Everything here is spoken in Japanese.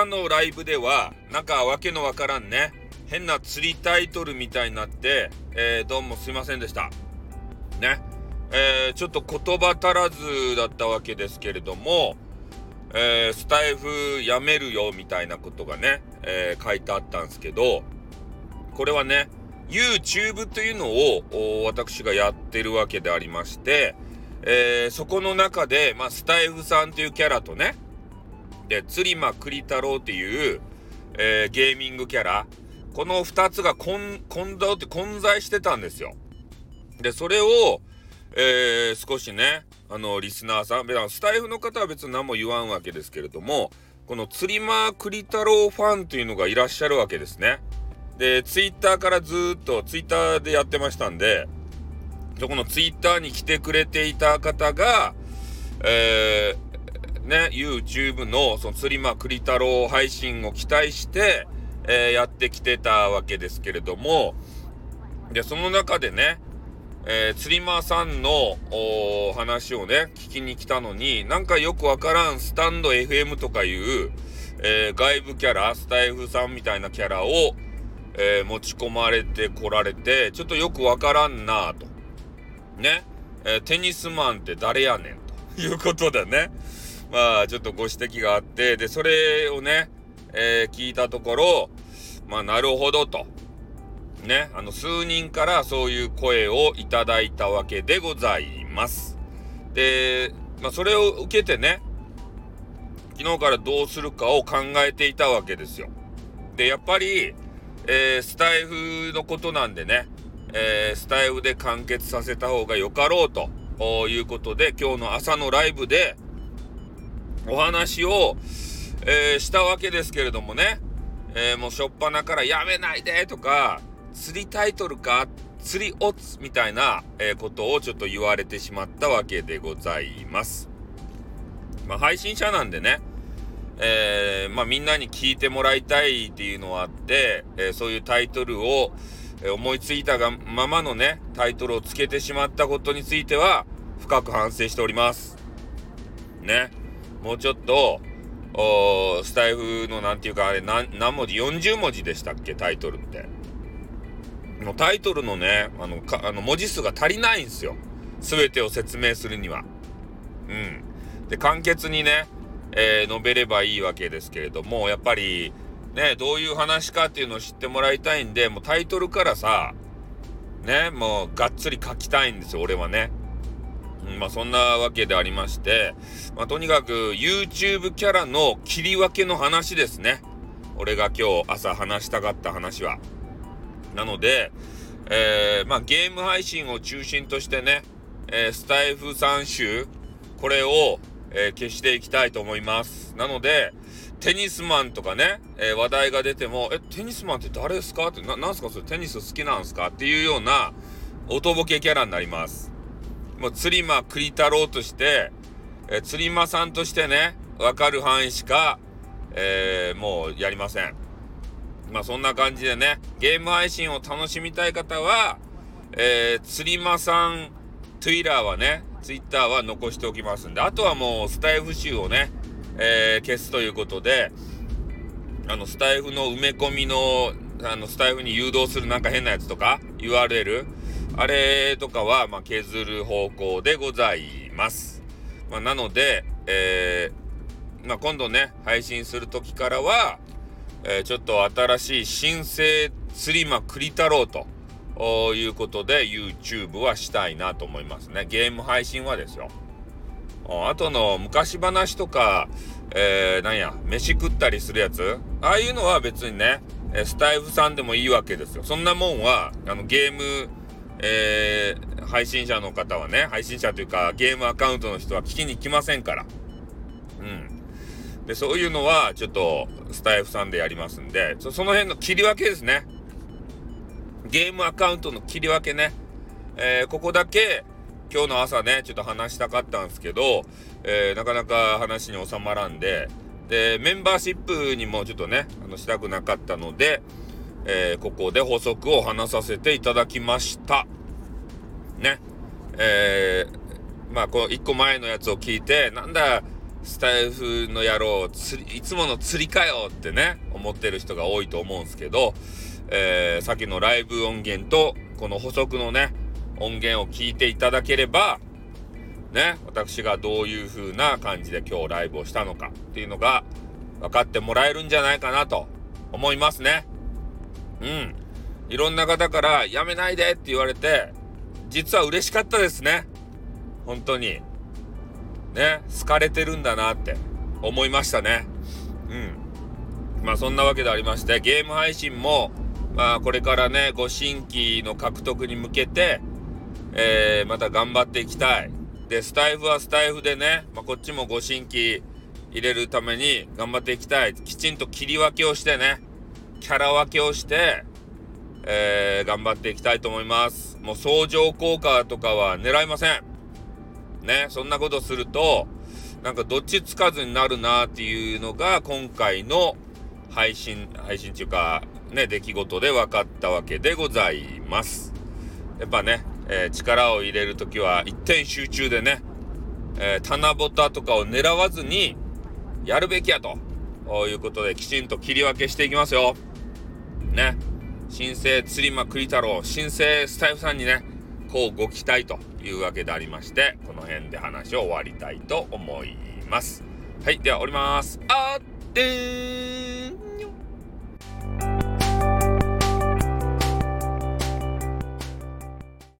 朝のライブでは、なんかわけのわからんね、変な釣りタイトルみたいになって、えー、どうもすいませんでした。ね。えー、ちょっと言葉足らずだったわけですけれども、えー、スタイフやめるよみたいなことがね、えー、書いてあったんですけど、これはね、YouTube というのを私がやってるわけでありまして、えー、そこの中で、まあ、スタイフさんというキャラとね、で、釣り間栗太郎っていう、えー、ゲーミングキャラ、この2つが混混同って混在してたんですよ。で、それを、えー、少しね、あの、リスナーさん、スタイフの方は別に何も言わんわけですけれども、この釣り間栗太郎ファンというのがいらっしゃるわけですね。で、ツイッターからずっとツイッターでやってましたんで、そこのツイッターに来てくれていた方が、えー、ね、YouTube のその釣り間栗太郎配信を期待して、えー、やってきてたわけですけれども、で、その中でね、えー、釣り間さんの話をね、聞きに来たのに、なんかよくわからんスタンド FM とかいう、えー、外部キャラ、スタイフさんみたいなキャラを、えー、持ち込まれてこられて、ちょっとよくわからんなと。ね。え、テニスマンって誰やねんということでね。まあ、ちょっとご指摘があって、で、それをね、えー、聞いたところ、まあ、なるほどと。ね、あの、数人からそういう声をいただいたわけでございます。で、まあ、それを受けてね、昨日からどうするかを考えていたわけですよ。で、やっぱり、えー、スタイフのことなんでね、えー、スタイフで完結させた方がよかろうということで、今日の朝のライブでお話を、えー、したわけですけれどもね、えー、もうしょっぱなからやめないでとか、釣りタイトルか、釣りオツみたいな、えことをちょっと言われてしまったわけでございます。まあ、配信者なんでね、えー、まあ、みんなに聞いてもらいたいっていうのはあって、えー、そういうタイトルを、えー、思いついたがままのね、タイトルをつけてしまったことについては、深く反省しております。ね。もうちょっと、スタイフのなんていうか、あれ何、何文字 ?40 文字でしたっけ？タイトルって。もうタイトルのね、あの、かあの文字数が足りないんですよ。すべてを説明するには。うん。で、簡潔にね、えー、述べればいいわけですけれども、やっぱり、ね、どういう話かっていうのを知ってもらいたいんで、もうタイトルからさ、ね、もうがっつり書きたいんですよ、俺はね。まあそんなわけでありまして、まあとにかく YouTube キャラの切り分けの話ですね。俺が今日朝話したかった話は。なので、えー、まあゲーム配信を中心としてね、えー、スタイフ3週、これを、えー、消していきたいと思います。なので、テニスマンとかね、え、話題が出ても、え、テニスマンって誰ですか？って、な、なんすかそれ？テニス好きなんすか？っていうような、おとぼけキャラになります。もう、釣り間栗太郎として、えー、釣り間さんとしてね、わかる範囲しか、えー、もうやりません。まあそんな感じでね、ゲーム配信を楽しみたい方は、えー、釣り間さん、Twitter はね、ツイッターは残しておきますんで、あとはもうスタイフ集をね、えー、消すということで、あの、スタイフの埋め込みの、あの、スタイフに誘導するなんか変なやつとか、URL、あれとかは、まあ、削る方向でございます。まあ、なので、えー、まあ、今度ね、配信する時からは、えー、ちょっと新しい新生釣り間栗太郎ということで YouTube はしたいなと思いますね。ゲーム配信はですよ。あとの昔話とか、えー、なんや、飯食ったりするやつああいうのは別にね、スタイフさんでもいいわけですよ。そんなもんは、あの、ゲーム、えー、配信者の方はね、配信者というか、ゲームアカウントの人は聞きに来ませんから。うん。で、そういうのは、ちょっと、スタイフさんでやりますんで、そその辺の切り分けですね。ゲームアカウントの切り分けね。えー、ここだけ、今日の朝ね、ちょっと話したかったんですけど、えー、なかなか話に収まらんで、で、メンバーシップにもちょっとね、あの、したくなかったので、えー、ここで補足を話させていただきました。ね。えー、まあ、こう、一個前のやつを聞いて、なんだ、スタイフの野郎釣りいつもの釣りかよってね思ってる人が多いと思うんですけど、えー、さっきのライブ音源とこの補足のね音源を聞いていただければね私がどういう風な感じで今日ライブをしたのかっていうのが分かってもらえるんじゃないかなと思いますね。うん。いろんな方からやめないでって言われて実は嬉しかったですね。本当に。ね、好かれてるんだなって思いましたね。うん。まあそんなわけでありまして、ゲーム配信も、まあこれからね、ご新規の獲得に向けて、えー、また頑張っていきたい。で、スタイフはスタイフでね、まあ、こっちもご新規入れるために頑張っていきたい。きちんと切り分けをしてね、キャラ分けをして、えー、頑張っていきたいと思います。もう相乗効果とかは狙いません。ね、そんなことすると、なんかどっちつかずになるなっていうのが今回の配信、配信中か、ね、出来事で分かったわけでございます。やっぱね、えー、力を入れるときは一点集中でね、えー、棚ぼたとかを狙わずにやるべきやということできちんと切り分けしていきますよ。ね。新生釣りまくり太郎、新生スタイフさんにね、こうご期待というわけでありまして、この辺で話を終わりたいと思います。はい、ではおります。あって